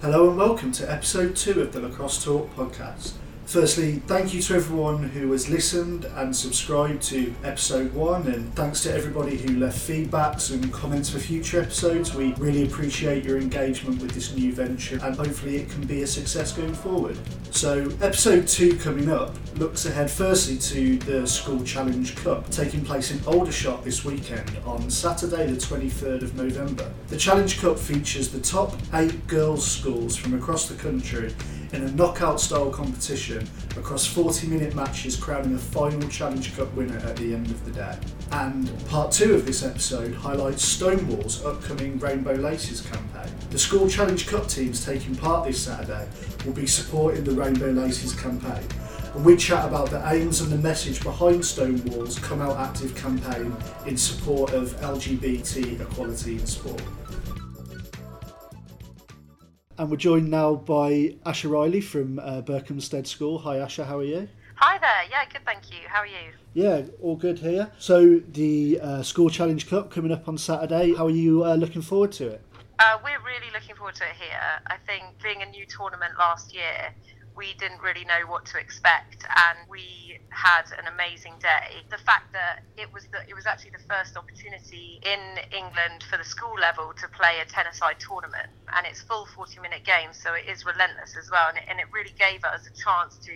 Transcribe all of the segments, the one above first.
Hello and welcome to episode two of the Lacrosse Talk podcast. Firstly, thank you to everyone who has listened and subscribed to episode one, and thanks to everybody who left feedbacks and comments for future episodes. We really appreciate your engagement with this new venture, and hopefully, it can be a success going forward. So, episode two coming up looks ahead firstly to the School Challenge Cup taking place in Aldershot this weekend on Saturday, the 23rd of November. The Challenge Cup features the top eight girls' schools from across the country in a knockout style competition across 40 minute matches, crowning a final Challenge Cup winner at the end of the day. And part two of this episode highlights Stonewall's upcoming Rainbow Laces campaign. The School Challenge Cup teams taking part this Saturday will be supporting the Rainbow Laces campaign. And we chat about the aims and the message behind Stonewall's Come Out Active campaign in support of LGBT equality in sport. And we're joined now by Asha Riley from uh, Berkhamsted School. Hi, Asha, how are you? Hi there. Yeah, good, thank you. How are you? Yeah, all good here. So, the uh, School Challenge Cup coming up on Saturday. How are you uh, looking forward to it? Uh, we're really looking forward to it here. I think being a new tournament last year, we didn't really know what to expect, and we had an amazing day. The fact that it was the, it was actually the first opportunity in England for the school level to play a ten-a-side tournament, and it's full 40-minute games, so it is relentless as well, and it, and it really gave us a chance to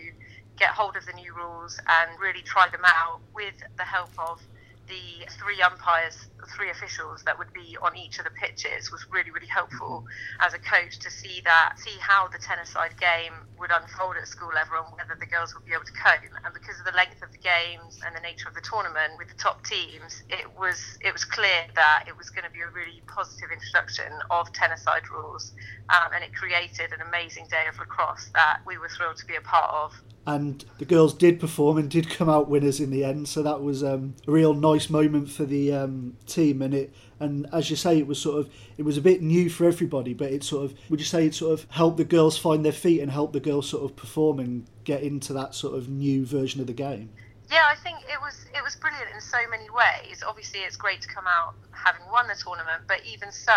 get hold of the new rules and really try them out with the help of the three umpires, three officials that would be on each of the pitches was really, really helpful as a coach to see that, see how the ten-a-side game would unfold at school level and whether the girls would be able to cope. And because of the length of the games and the nature of the tournament with the top teams, it was it was clear that it was going to be a really positive introduction of ten-a-side rules, um, and it created an amazing day of lacrosse that we were thrilled to be a part of and the girls did perform and did come out winners in the end. So that was um, a real nice moment for the um, team, and it and as you say, it was sort of it was a bit new for everybody, but it sort of would you say it sort of helped the girls find their feet and help the girls sort of perform and get into that sort of new version of the game. Yeah, I think it was it was brilliant in so many ways. Obviously, it's great to come out having won the tournament, but even so,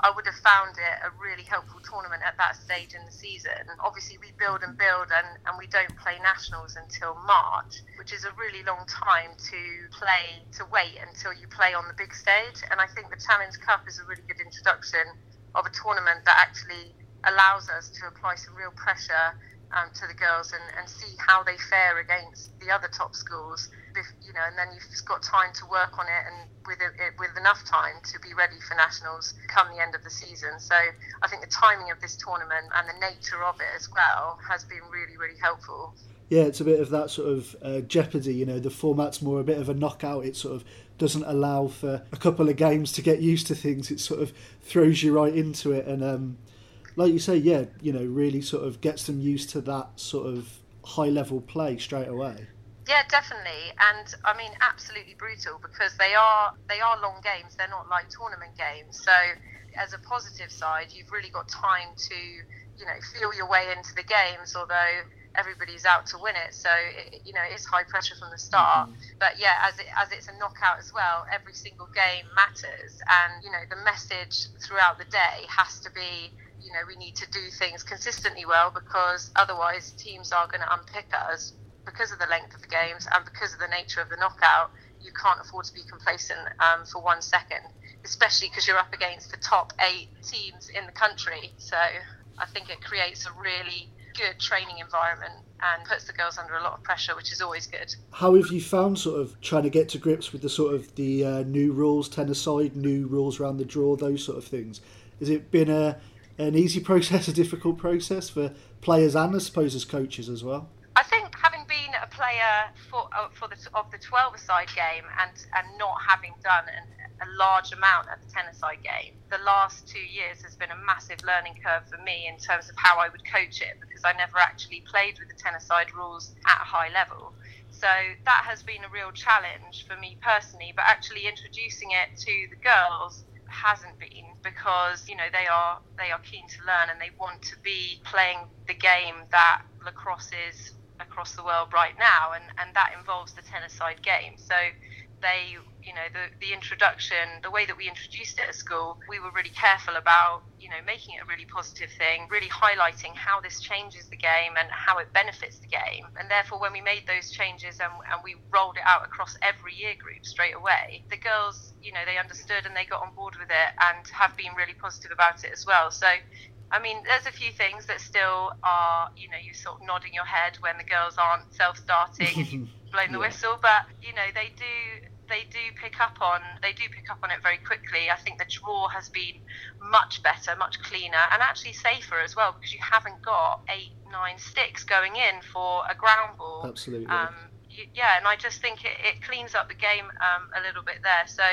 I would have found it a really helpful tournament at that stage in the season. Obviously, we build and build, and, and we don't play nationals until March, which is a really long time to play, to wait until you play on the big stage. And I think the Challenge Cup is a really good introduction of a tournament that actually allows us to apply some real pressure um, to the girls and, and see how they fare against the other top schools you know, and then you've just got time to work on it, and with it, with enough time to be ready for nationals come the end of the season. So I think the timing of this tournament and the nature of it as well has been really, really helpful. Yeah, it's a bit of that sort of uh, jeopardy. You know, the format's more a bit of a knockout. It sort of doesn't allow for a couple of games to get used to things. It sort of throws you right into it, and um, like you say, yeah, you know, really sort of gets them used to that sort of high level play straight away. Yeah, definitely, and I mean absolutely brutal because they are they are long games. They're not like tournament games. So, as a positive side, you've really got time to you know feel your way into the games. Although everybody's out to win it, so it, you know it's high pressure from the start. Mm-hmm. But yeah, as it, as it's a knockout as well, every single game matters, and you know the message throughout the day has to be you know we need to do things consistently well because otherwise teams are going to unpick us because of the length of the games and because of the nature of the knockout, you can't afford to be complacent um, for one second, especially because you're up against the top eight teams in the country. So I think it creates a really good training environment and puts the girls under a lot of pressure, which is always good. How have you found sort of trying to get to grips with the sort of the uh, new rules, ten-a-side, new rules around the draw, those sort of things? Has it been a an easy process, a difficult process for players and I suppose as coaches as well? I think having a player for uh, for the of the 12 side game and and not having done an, a large amount at the ten-a-side game, the last two years has been a massive learning curve for me in terms of how I would coach it because I never actually played with the ten-a-side rules at a high level. So that has been a real challenge for me personally, but actually introducing it to the girls hasn't been because you know they are they are keen to learn and they want to be playing the game that lacrosse is across the world right now, and, and that involves the ten-a-side game. So they you know the the introduction the way that we introduced it at school we were really careful about you know making it a really positive thing really highlighting how this changes the game and how it benefits the game and therefore when we made those changes and, and we rolled it out across every year group straight away the girls you know they understood and they got on board with it and have been really positive about it as well so I mean, there's a few things that still are, you know, you sort of nodding your head when the girls aren't self-starting and you've blown the yeah. whistle, but you know, they do they do pick up on they do pick up on it very quickly. I think the draw has been much better, much cleaner, and actually safer as well because you haven't got eight, nine sticks going in for a ground ball. Absolutely. Um, yeah, and I just think it, it cleans up the game um, a little bit there. So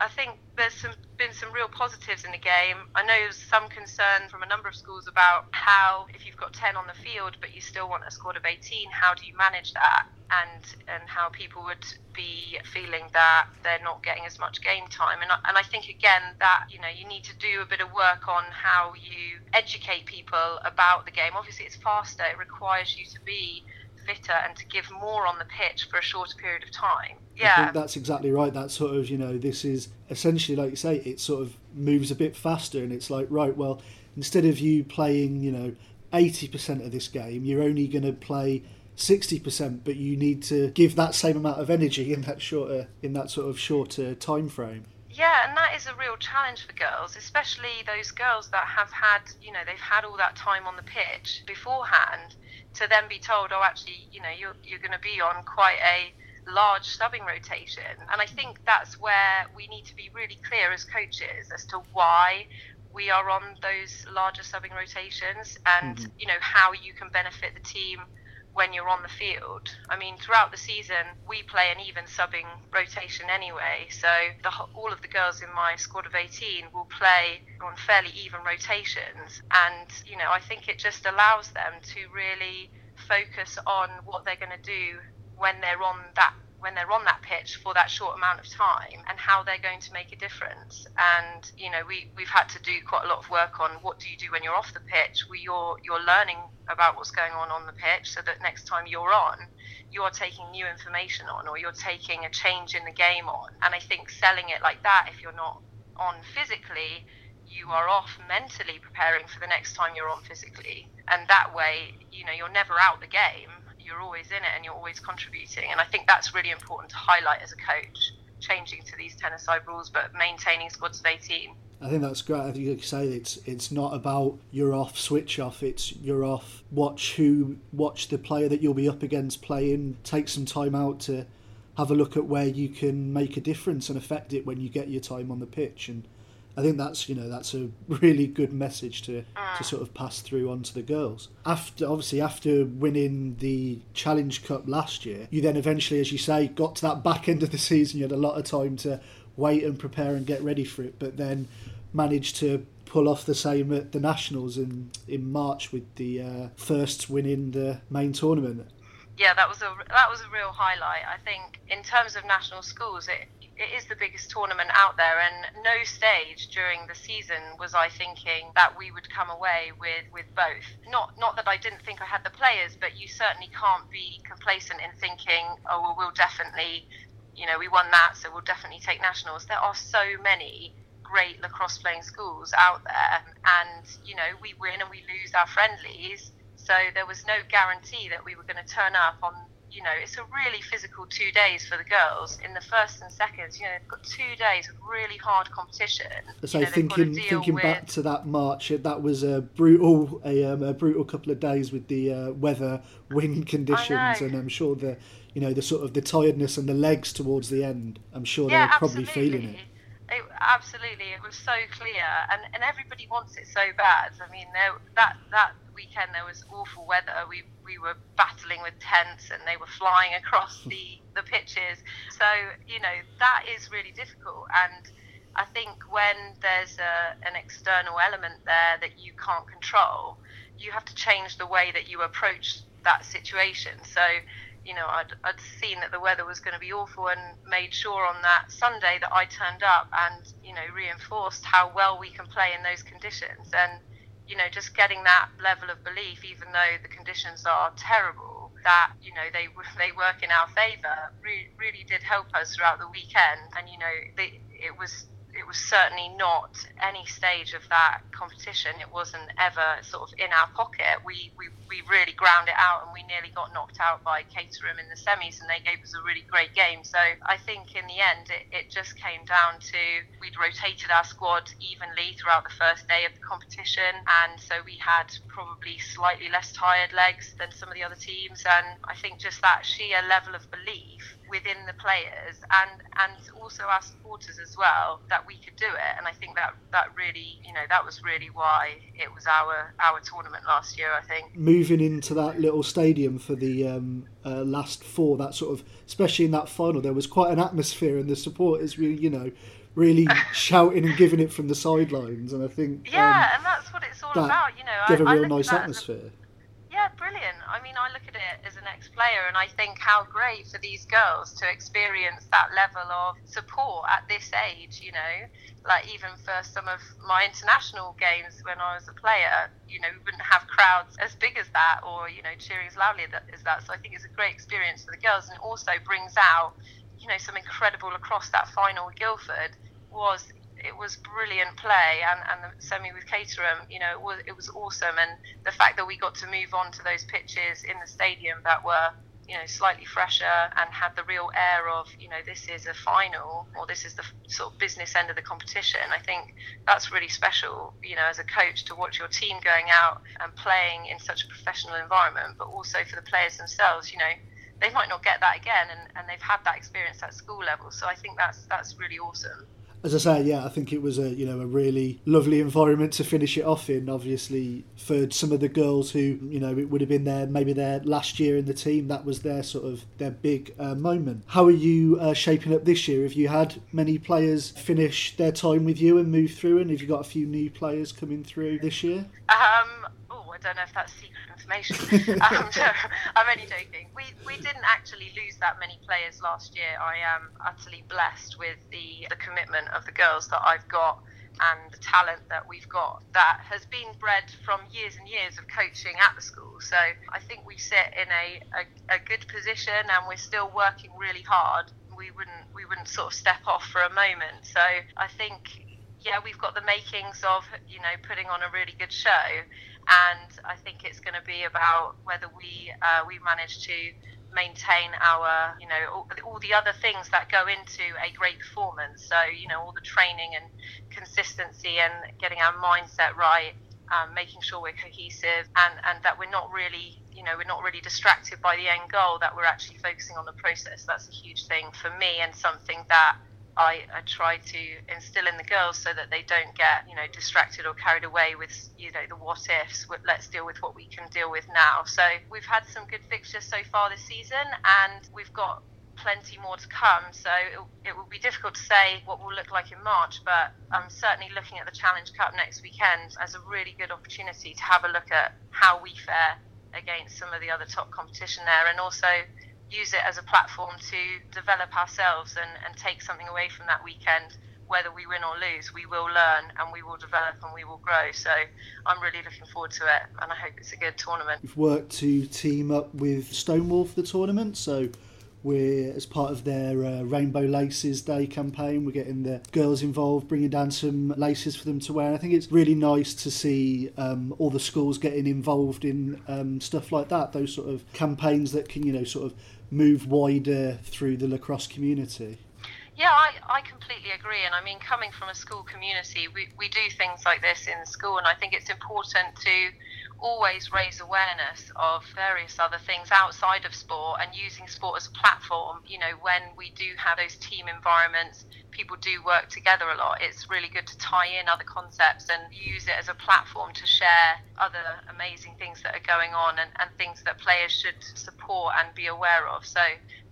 I think there's some, been some real positives in the game. I know there's some concern from a number of schools about how, if you've got 10 on the field but you still want a squad of 18, how do you manage that? And and how people would be feeling that they're not getting as much game time. And I, and I think again that you know you need to do a bit of work on how you educate people about the game. Obviously, it's faster. It requires you to be fitter and to give more on the pitch for a shorter period of time. Yeah. I think that's exactly right. That sort of, you know, this is essentially, like you say, it sort of moves a bit faster and it's like, right, well, instead of you playing, you know, 80% of this game, you're only going to play 60%, but you need to give that same amount of energy in that shorter, in that sort of shorter time frame. Yeah, and that is a real challenge for girls, especially those girls that have had, you know, they've had all that time on the pitch beforehand to then be told, oh, actually, you know, you're, you're going to be on quite a large subbing rotation. And I think that's where we need to be really clear as coaches as to why we are on those larger subbing rotations and, mm-hmm. you know, how you can benefit the team when you're on the field. I mean, throughout the season, we play an even subbing rotation anyway. So the, all of the girls in my squad of 18 will play on fairly even rotations. And, you know, I think it just allows them to really focus on what they're going to do when they're on that when they're on that pitch for that short amount of time and how they're going to make a difference. And you know, we we've had to do quite a lot of work on what do you do when you're off the pitch. Where you're you're learning about what's going on on the pitch, so that next time you're on, you're taking new information on, or you're taking a change in the game on. And I think selling it like that, if you're not on physically, you are off mentally preparing for the next time you're on physically. And that way, you know, you're never out the game you're always in it and you're always contributing. And I think that's really important to highlight as a coach, changing to these ten-a-side rules, but maintaining squads of 18. I think that's great. I think you say it's it's not about you're off, switch off. It's you're off. Watch who, watch the player that you'll be up against playing. Take some time out to have a look at where you can make a difference and affect it when you get your time on the pitch. And I think that's you know that's a really good message to to sort of pass through onto the girls. After obviously after winning the Challenge Cup last year, you then eventually, as you say, got to that back end of the season. You had a lot of time to wait and prepare and get ready for it, but then managed to pull off the same at the Nationals in in March with the uh, first win in the main tournament. Yeah, that was a that was a real highlight. I think in terms of national schools, it it is the biggest tournament out there, and no stage during the season was I thinking that we would come away with, with both. Not not that I didn't think I had the players, but you certainly can't be complacent in thinking, oh well, we'll definitely, you know, we won that, so we'll definitely take nationals. There are so many great lacrosse playing schools out there, and you know, we win and we lose our friendlies. So there was no guarantee that we were going to turn up on you know, it's a really physical two days for the girls. In the first and seconds, you know, they've got two days of really hard competition. So you know, thinking thinking with... back to that March, that was a brutal a, um, a brutal couple of days with the uh, weather, wind conditions, and I'm sure the you know the sort of the tiredness and the legs towards the end. I'm sure yeah, they're probably feeling it. It, absolutely, it was so clear, and, and everybody wants it so bad. I mean, that that weekend there was awful weather. We we were battling with tents, and they were flying across the the pitches. So you know that is really difficult, and I think when there's a, an external element there that you can't control, you have to change the way that you approach that situation. So you know, I'd, I'd seen that the weather was going to be awful and made sure on that Sunday that I turned up and, you know, reinforced how well we can play in those conditions. And, you know, just getting that level of belief, even though the conditions are terrible, that you know they they work in our favour really, really did help us throughout the weekend. And you know it was it was certainly not any stage of that competition. It wasn't ever sort of in our pocket. We, we, we really ground it out and we nearly got knocked out by Caterham in the semis and they gave us a really great game. So I think in the end it, it just came down to we'd rotated our squad evenly throughout the first day of the competition and so we had probably slightly less tired legs than some of the other teams and I think just that sheer level of belief within the players and and also our supporters as well that we could do it. And I think that that really you know that was really why it was our our tournament last year I think. Moving into that little stadium for the um, uh, last four that sort of especially in that final there was quite an atmosphere and the supporters really you know really shouting and giving it from the sidelines. And I think yeah um, and that's what it's all about you know. Give I, a real nice atmosphere. yeah, brilliant. I mean, I look at it as an ex player and I think how great for these girls to experience that level of support at this age, you know. Like, even for some of my international games when I was a player, you know, we wouldn't have crowds as big as that or, you know, cheering as loudly as that. So I think it's a great experience for the girls and it also brings out, you know, some incredible across that final Guildford was it was brilliant play and, and the semi with Caterham, you know, it was, it was awesome. And the fact that we got to move on to those pitches in the stadium that were, you know, slightly fresher and had the real air of, you know, this is a final or this is the sort of business end of the competition. I think that's really special, you know, as a coach to watch your team going out and playing in such a professional environment, but also for the players themselves, you know, they might not get that again and, and they've had that experience at school level. So I think that's that's really awesome as I say, yeah, I think it was a you know a really lovely environment to finish it off in. Obviously, for some of the girls who you know it would have been there maybe their last year in the team, that was their sort of their big uh, moment. How are you uh, shaping up this year? Have you had many players finish their time with you and move through, and have you got a few new players coming through this year? Um, I don't know if that's secret information. um, no, I'm only joking. We we didn't actually lose that many players last year. I am utterly blessed with the the commitment of the girls that I've got and the talent that we've got that has been bred from years and years of coaching at the school. So I think we sit in a, a, a good position and we're still working really hard. We wouldn't we wouldn't sort of step off for a moment. So I think yeah, we've got the makings of you know putting on a really good show, and I think it's going to be about whether we uh, we manage to maintain our you know all, all, the other things that go into a great performance. So you know all the training and consistency and getting our mindset right, um, making sure we're cohesive, and and that we're not really you know we're not really distracted by the end goal. That we're actually focusing on the process. That's a huge thing for me and something that I, I, try to instill in the girls so that they don't get you know distracted or carried away with you know the what ifs. Let's deal with what we can deal with now. So we've had some good fixtures so far this season, and we've got plenty more to come. So it, it will be difficult to say what will look like in March, but I'm certainly looking at the Challenge Cup next weekend as a really good opportunity to have a look at how we fare against some of the other top competition there, and also use it as a platform to develop ourselves and, and take something away from that weekend. Whether we win or lose, we will learn and we will develop and we will grow. So I'm really looking forward to it and I hope it's a good tournament. We've worked to team up with Stonewall for the tournament. So we're as part of their uh, Rainbow Laces Day campaign. We're getting the girls involved, bringing down some laces for them to wear. And I think it's really nice to see um, all the schools getting involved in um, stuff like that. Those sort of campaigns that can, you know, sort of move wider through the lacrosse community. Yeah, I, I completely agree. And I mean, coming from a school community, we, we do things like this in school, and I think it's important to always raise awareness of various other things outside of sport and using sport as a platform. You know, when we do have those team environments, people do work together a lot. It's really good to tie in other concepts and use it as a platform to share other amazing things that are going on and, and things that players should support and be aware of. So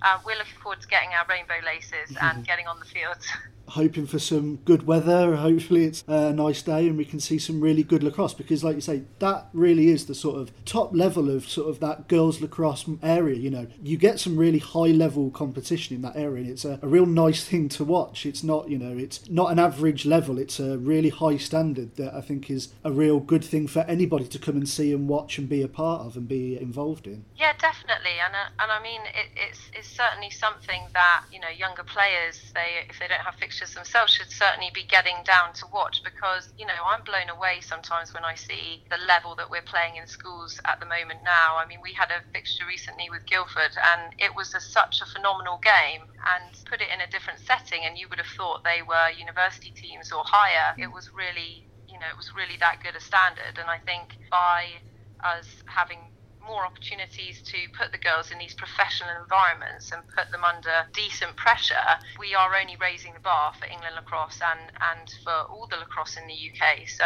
uh, we're looking forward to getting our rainbow laces and getting on the field. hoping for some good weather. Hopefully, it's a nice day and we can see some really good lacrosse because, like you say, that really is the sort of top level of sort of that girls lacrosse area. You know, you get some really high level competition in that area, and it's a, a real nice thing to watch. It's not, you know, it's not an average level. It's a really high standard that I think is a real good thing for anybody to come and see and watch and be a part of and be involved in. Yeah, definitely, and uh, and I mean, it, it's it's certainly something that you know younger players they if they don't have fixtures themselves should certainly be getting down to watch because you know I'm blown away sometimes when I see the level that we're playing in schools at the moment now. I mean, we had a fixture recently with Guildford, and it was a, such a phenomenal game. And put it in a different setting, and you would have thought they were university teams or higher. It was really, you know, it was really that good a standard. And I think by us having more opportunities to put the girls in these professional environments and put them under decent pressure, we are only raising the bar for England lacrosse and, and for all the lacrosse in the UK. So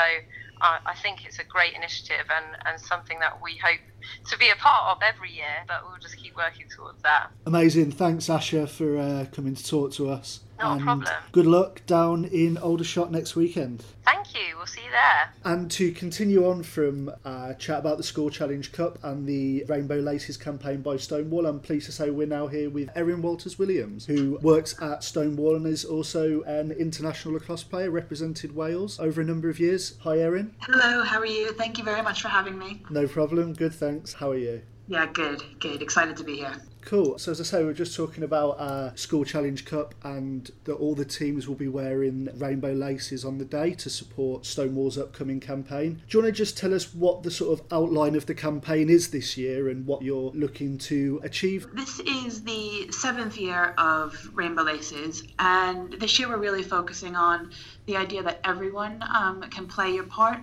uh, I think it's a great initiative and, and something that we hope to be a part of every year, but we'll just keep working towards that. Amazing. Thanks, Asha, for uh, coming to talk to us. Not and a problem. Good luck down in Aldershot next weekend. Thank you. We'll see you there. And to continue on from uh, chat about the School Challenge Cup and the Rainbow Laces campaign by Stonewall, I'm pleased to say we're now here with Erin Walters Williams, who works at Stonewall and is also an international lacrosse player, represented Wales over a number of years. Hi, Erin. Hello, how are you? Thank you very much for having me. No problem. Good, thanks. How are you? Yeah, good, good. Excited to be here. Cool. So as I say, we we're just talking about uh, School Challenge Cup and that all the teams will be wearing rainbow laces on the day to support Stonewall's upcoming campaign. Do you want to just tell us what the sort of outline of the campaign is this year and what you're looking to achieve? This is the seventh year of Rainbow Laces, and this year we're really focusing on the idea that everyone um, can play your part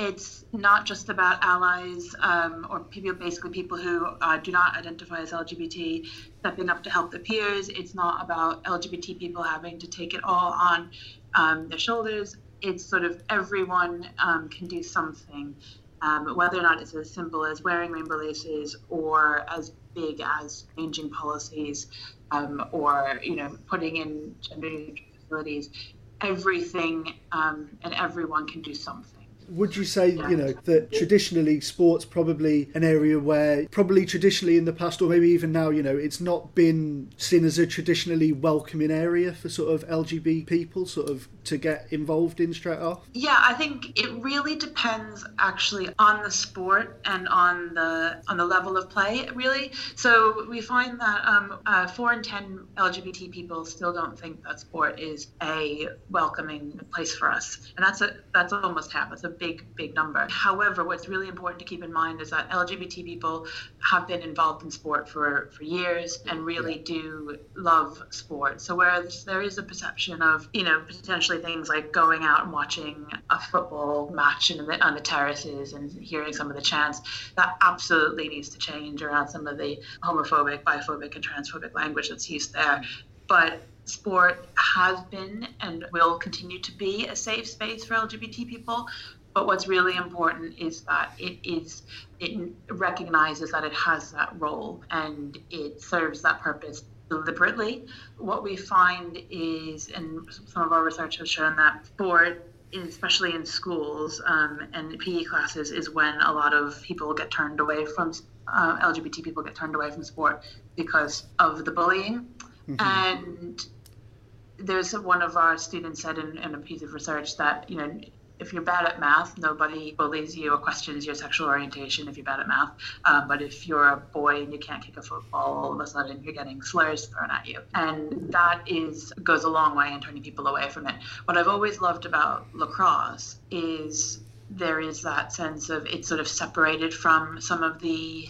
it's not just about allies um, or people, basically people who uh, do not identify as LGBT stepping up to help their peers. It's not about LGBT people having to take it all on um, their shoulders. It's sort of everyone um, can do something, um, whether or not it's as simple as wearing rainbow laces or as big as changing policies um, or you know putting in gender neutral facilities. Everything um, and everyone can do something would you say you know that traditionally sports probably an area where probably traditionally in the past or maybe even now you know it's not been seen as a traditionally welcoming area for sort of lgbt people sort of to get involved in straight off? Yeah i think it really depends actually on the sport and on the on the level of play really. So we find that um, uh, 4 in 10 lgbt people still don't think that sport is a welcoming place for us. And that's a that's almost half. It's a big, big number. However, what's really important to keep in mind is that LGBT people have been involved in sport for, for years and really do love sport. So whereas there is a perception of, you know, potentially things like going out and watching a football match the, on the terraces and hearing some of the chants, that absolutely needs to change around some of the homophobic, biphobic, and transphobic language that's used there. But sport has been and will continue to be a safe space for LGBT people. But what's really important is that it is it recognizes that it has that role and it serves that purpose deliberately. What we find is, and some of our research has shown that sport especially in schools um, and PE classes, is when a lot of people get turned away from uh, LGBT people get turned away from sport because of the bullying. Mm-hmm. And there's one of our students said in, in a piece of research that you know if you're bad at math, nobody bullies you or questions your sexual orientation if you're bad at math. Um, but if you're a boy and you can't kick a football, all of a sudden you're getting slurs thrown at you. And that is goes a long way in turning people away from it. What I've always loved about lacrosse is there is that sense of it's sort of separated from some of the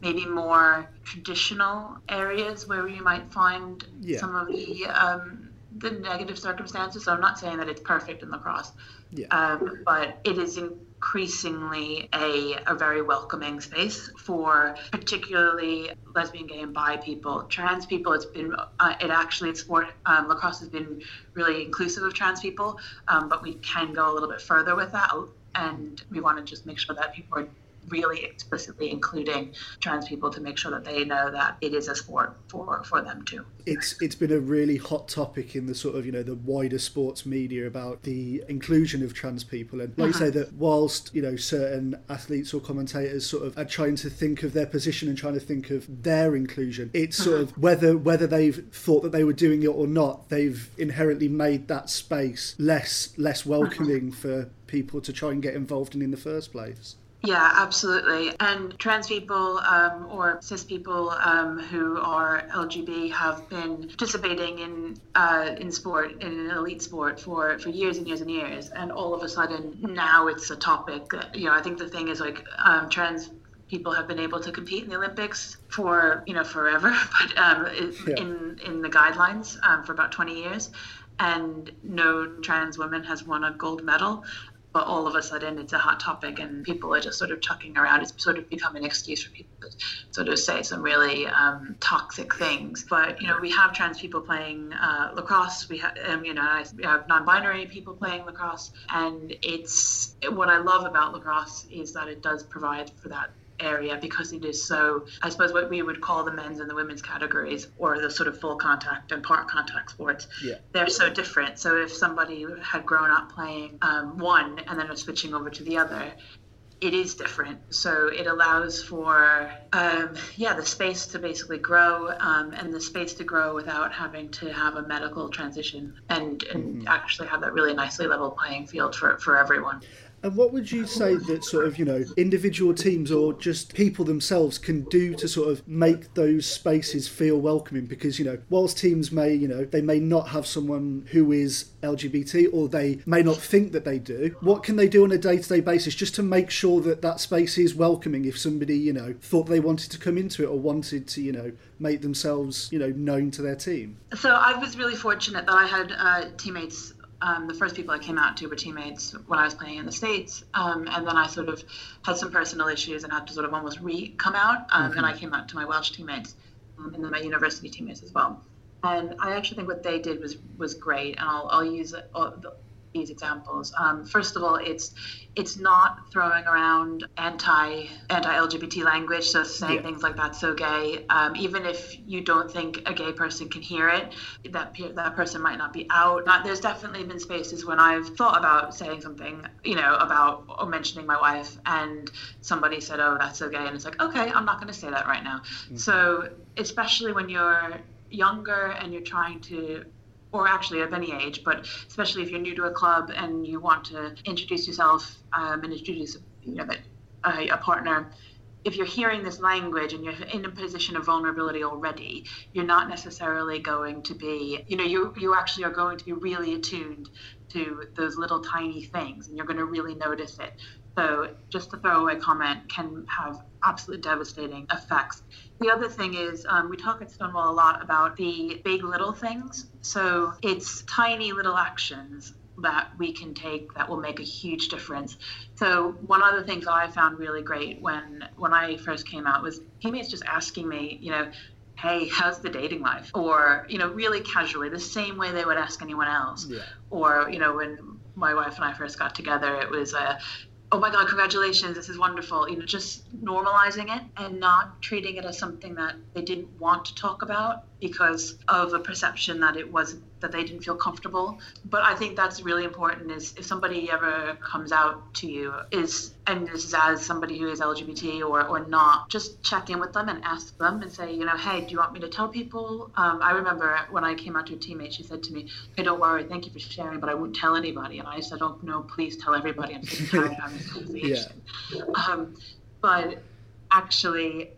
maybe more traditional areas where you might find yeah. some of the um, the negative circumstances. So I'm not saying that it's perfect in lacrosse, yeah. Um, but it is increasingly a, a very welcoming space for particularly lesbian, gay, and bi people. Trans people, it's been, uh, it actually, it's sport, um, lacrosse has been really inclusive of trans people, um, but we can go a little bit further with that. And we want to just make sure that people are really explicitly including trans people to make sure that they know that it is a sport for for them too. It's it's been a really hot topic in the sort of you know the wider sports media about the inclusion of trans people, and like uh-huh. you say that whilst you know certain athletes or commentators sort of are trying to think of their position and trying to think of their inclusion, it's uh-huh. sort of whether whether they've thought that they were doing it or not, they've inherently made that space less less welcoming uh-huh. for people to try and get involved in in the first place. Yeah, absolutely. And trans people um, or cis people um, who are LGB have been participating in uh, in sport, in an elite sport, for, for years and years and years. And all of a sudden, now it's a topic. You know, I think the thing is like um, trans people have been able to compete in the Olympics for you know forever, but um, yeah. in in the guidelines um, for about 20 years, and no trans woman has won a gold medal but all of a sudden it's a hot topic and people are just sort of chucking around. It's sort of become an excuse for people to sort of say some really um, toxic things. But you know, we have trans people playing uh, lacrosse. We have, um, you know, we have non-binary people playing lacrosse, and it's what I love about lacrosse is that it does provide for that area because it is so, I suppose, what we would call the men's and the women's categories or the sort of full contact and part contact sports. Yeah. They're so different. So if somebody had grown up playing um, one and then was switching over to the other, it is different. So it allows for, um, yeah, the space to basically grow um, and the space to grow without having to have a medical transition and, and mm-hmm. actually have that really nicely level playing field for, for everyone. And what would you say that sort of, you know, individual teams or just people themselves can do to sort of make those spaces feel welcoming? Because, you know, whilst teams may, you know, they may not have someone who is LGBT or they may not think that they do, what can they do on a day to day basis just to make sure that that space is welcoming if somebody, you know, thought they wanted to come into it or wanted to, you know, make themselves, you know, known to their team? So I was really fortunate that I had uh, teammates um, the first people I came out to were teammates when I was playing in the States. Um, and then I sort of had some personal issues and had to sort of almost re come out. Um, mm-hmm. And I came out to my Welsh teammates um, and then my university teammates as well. And I actually think what they did was was great. And I'll, I'll use all, these examples. Um, first of all, it's it's not throwing around anti anti LGBT language, so saying yeah. things like that's so gay. Um, even if you don't think a gay person can hear it, that that person might not be out. Not, there's definitely been spaces when I've thought about saying something, you know, about or mentioning my wife, and somebody said, "Oh, that's so gay," and it's like, okay, I'm not going to say that right now. Mm-hmm. So especially when you're younger and you're trying to or actually of any age, but especially if you're new to a club and you want to introduce yourself um, and introduce you know, a, a partner, if you're hearing this language and you're in a position of vulnerability already, you're not necessarily going to be, you know, you you actually are going to be really attuned to those little tiny things, and you're going to really notice it. So just a throwaway comment can have absolutely devastating effects. The other thing is, um, we talk at Stonewall a lot about the big little things. So it's tiny little actions that we can take that will make a huge difference. So one of the things I found really great when when I first came out was teammates just asking me, you know, hey, how's the dating life? Or, you know, really casually, the same way they would ask anyone else. Yeah. Or, you know, when my wife and I first got together, it was a, oh my god congratulations this is wonderful you know just normalizing it and not treating it as something that they didn't want to talk about because of a perception that it was that they didn't feel comfortable. But i think that's really important is if somebody ever comes out to you is and this is as somebody who is lgbt or, or not just check in with them and ask them and say you know hey do you want me to tell people? Um, i remember when i came out to a teammate she said to me hey don't worry thank you for sharing but i won't tell anybody. And i said oh no please tell everybody. I'm so tired of having this conversation. Yeah. um, but actually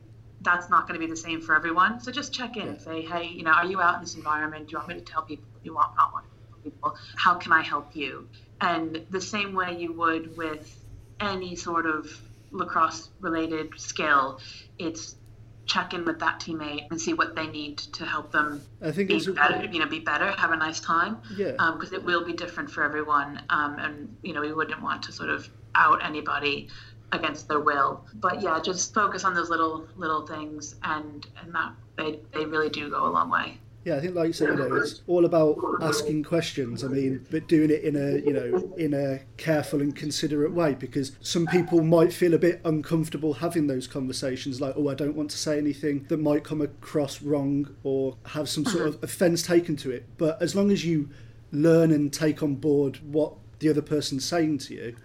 that's not going to be the same for everyone. So just check in and say, hey, you know, are you out in this environment? Do you want me to tell people? You want not want to tell people? How can I help you? And the same way you would with any sort of lacrosse related skill, it's check in with that teammate and see what they need to help them I think be better, you know, be better, have a nice time. Yeah. Because um, it will be different for everyone. Um, and, you know, we wouldn't want to sort of out anybody against their will. But yeah, just focus on those little little things, and and that they they really do go a long way. Yeah, I think like you said, you know, it's all about asking questions. I mean, but doing it in a you know in a careful and considerate way because some people might feel a bit uncomfortable having those conversations. Like, oh, I don't want to say anything that might come across wrong or have some sort of mm-hmm. offence taken to it. But as long as you learn and take on board what the other person's saying to you,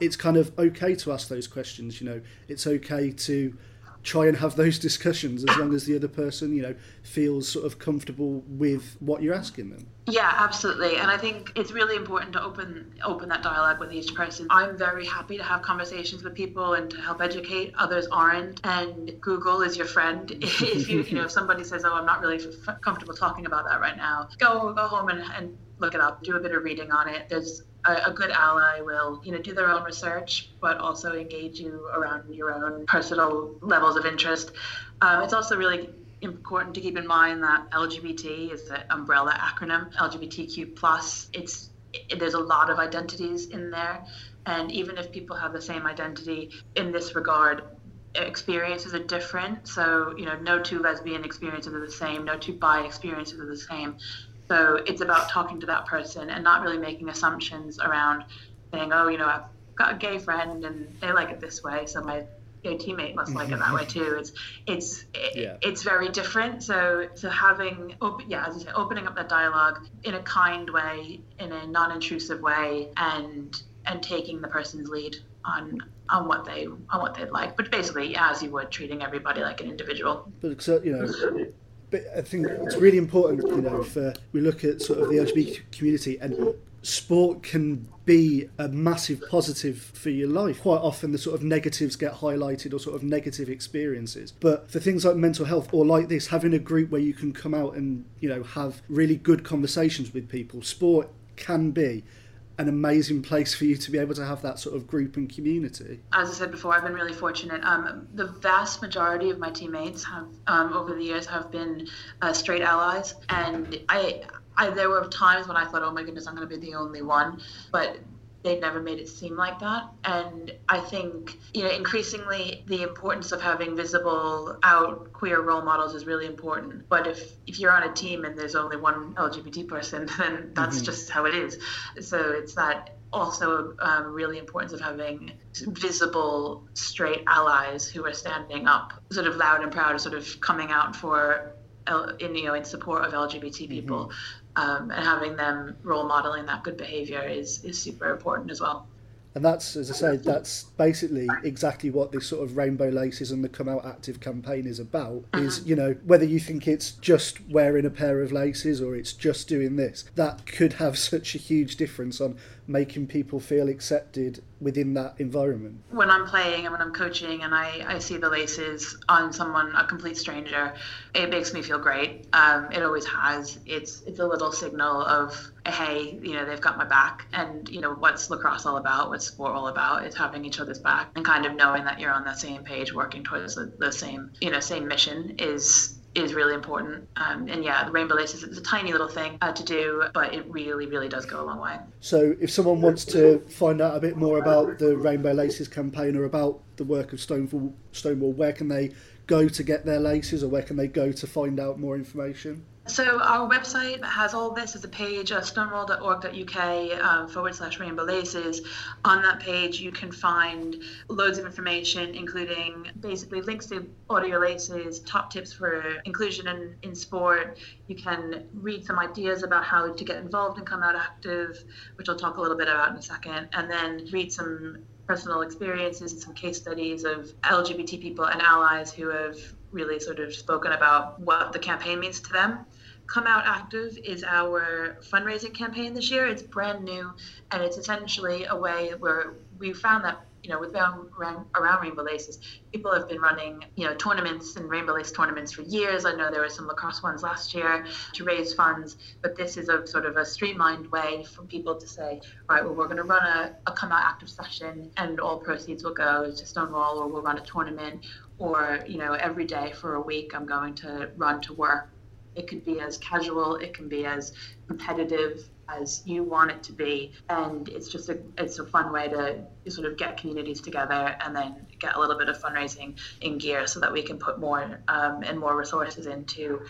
it's kind of okay to ask those questions. You know, it's okay to try and have those discussions as long as the other person you know feels sort of comfortable with what you're asking them. Yeah absolutely. And i think it's really important to open open that dialogue with each person. I'm very happy to have conversations with people and to help educate. Others aren't. And google is your friend. If you you know if somebody says oh i'm not really f- comfortable talking about that right now go go home and, and look it up. Do a bit of reading on it. There's a, a, good ally will you know do their own research but also engage you around your own personal levels of interest. Um, it's also really important to keep in mind that lgbt is the umbrella acronym lgbtq plus. It's it, there's a lot of identities in there and even if people have the same identity in this regard experiences are different. So you know no two lesbian experiences are the same no two bi experiences are the same so it's about talking to that person and not really making assumptions around saying, oh, you know, I've got a gay friend and they like it this way, so my gay teammate must like it that way too. It's it's yeah. it's very different. So so having op- yeah, as you say, opening up that dialogue in a kind way, in a non-intrusive way, and and taking the person's lead on on what they on what they'd like, but basically as you would treating everybody like an individual. But so you know, but I think it's really important, you know, if uh, we look at sort of the LGBT community and sport can be a massive positive for your life. Quite often, the sort of negatives get highlighted or sort of negative experiences. But for things like mental health or like this, having a group where you can come out and you know have really good conversations with people, sport can be an amazing place for you to be able to have that sort of group and community. As I said before, I've been really fortunate. Um, the vast majority of my teammates have, um, over the years, have been uh, straight allies, and I, I, there were times when I thought, oh my goodness, I'm going to be the only one, but they never made it seem like that. And I think, you know, increasingly the importance of having visible out queer role models is really important. But if, if you're on a team and there's only one LGBT person, then that's mm-hmm. just how it is. So it's that also um, really importance of having visible straight allies who are standing up sort of loud and proud, sort of coming out for in you know in support of LGBT people. Mm-hmm um, and having them role modeling that good behavior is is super important as well. And that's, as I said, that's basically exactly what this sort of Rainbow Laces and the Come Out Active campaign is about. Is, mm-hmm. you know, whether you think it's just wearing a pair of laces or it's just doing this, that could have such a huge difference on making people feel accepted within that environment. When I'm playing and when I'm coaching and I, I see the laces on someone, a complete stranger, it makes me feel great. Um, it always has. It's it's a little signal of hey, you know, they've got my back. And you know, what's lacrosse all about? What's sport all about? It's having each other's back and kind of knowing that you're on the same page, working towards the, the same you know same mission is is really important. Um, and yeah, the rainbow laces is a tiny little thing uh, to do, but it really, really does go a long way. So, if someone wants to find out a bit more about the Rainbow Laces campaign or about the work of Stonewall, Stonewall where can they go to get their laces or where can they go to find out more information? So our website has all this as a page, uh, stonewall.org.uk um, forward slash rainbow laces. On that page, you can find loads of information, including basically links to audio laces, top tips for inclusion in, in sport. You can read some ideas about how to get involved and come out active, which I'll talk a little bit about in a second, and then read some personal experiences and some case studies of LGBT people and allies who have really sort of spoken about what the campaign means to them. Come Out Active is our fundraising campaign this year. It's brand new, and it's essentially a way where we found that you know with around, around Rainbow Laces, people have been running you know tournaments and Rainbow Lace tournaments for years. I know there were some lacrosse ones last year to raise funds, but this is a sort of a streamlined way for people to say, right, well we're going to run a, a Come Out Active session, and all proceeds will go to Stonewall, or we'll run a tournament, or you know every day for a week I'm going to run to work. It could be as casual, it can be as competitive as you want it to be, and it's just a it's a fun way to sort of get communities together and then get a little bit of fundraising in gear so that we can put more um, and more resources into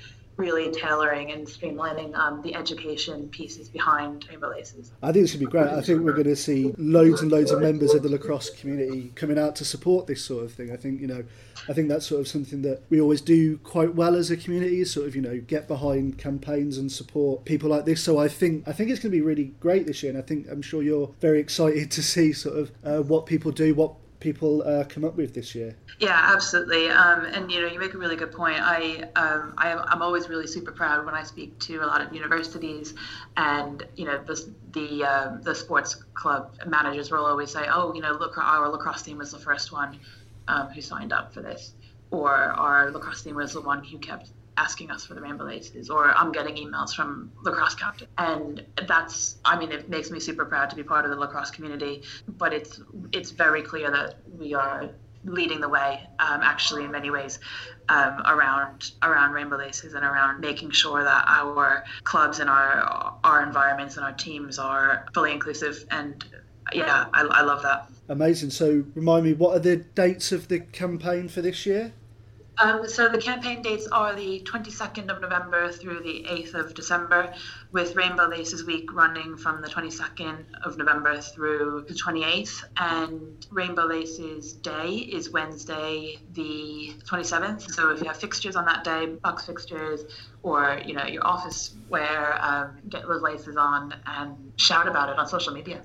really tailoring and streamlining um, the education pieces behind Rainbow Laces. I think this should be great. I think we're going to see loads and loads of members of the lacrosse community coming out to support this sort of thing. I think you know, I think that's sort of something that we always do quite well as a community. Sort of you know get behind campaigns and support people like this. So I think I think it's going to be really great this year, and I think I'm sure you're very excited to see sort of uh, what people do, what people uh, come up with this year. Yeah, absolutely. Um, and you know, you make a really good point. I, um, I am always really super proud when I speak to a lot of universities, and you know, the the uh, the sports club managers will always say, "Oh, you know, look, our lacrosse team was the first one um, who signed up for this," or "Our lacrosse team was the one who kept asking us for the rainbow laces or i'm getting emails from lacrosse captain and that's i mean it makes me super proud to be part of the lacrosse community but it's it's very clear that we are leading the way um, actually in many ways um, around around rainbow laces and around making sure that our clubs and our our environments and our teams are fully inclusive. And yeah I, I love that. Amazing. So remind me what are the dates of the campaign for this year um, so the campaign dates are the 22nd of November through the 8th of December, with Rainbow Laces Week running from the 22nd of November through the 28th, and Rainbow Laces Day is Wednesday the 27th. So if you have fixtures on that day, box fixtures, or you know your office wear, um, get those laces on and shout about it on social media.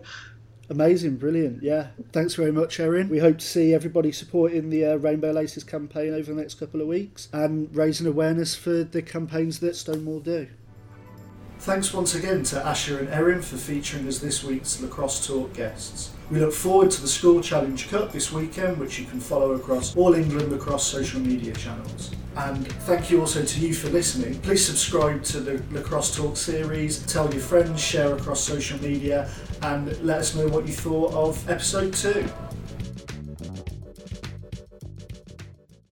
Amazing, brilliant. Yeah, thanks very much, Erin. We hope to see everybody supporting the uh, Rainbow Laces campaign over the next couple of weeks and raising awareness for the campaigns that Stonewall do. Thanks once again to Asher and Erin for featuring as this week's Lacrosse Talk guests. We look forward to the School Challenge Cup this weekend, which you can follow across all England lacrosse social media channels. And thank you also to you for listening. Please subscribe to the Lacrosse Talk series, tell your friends, share across social media, and let us know what you thought of episode two.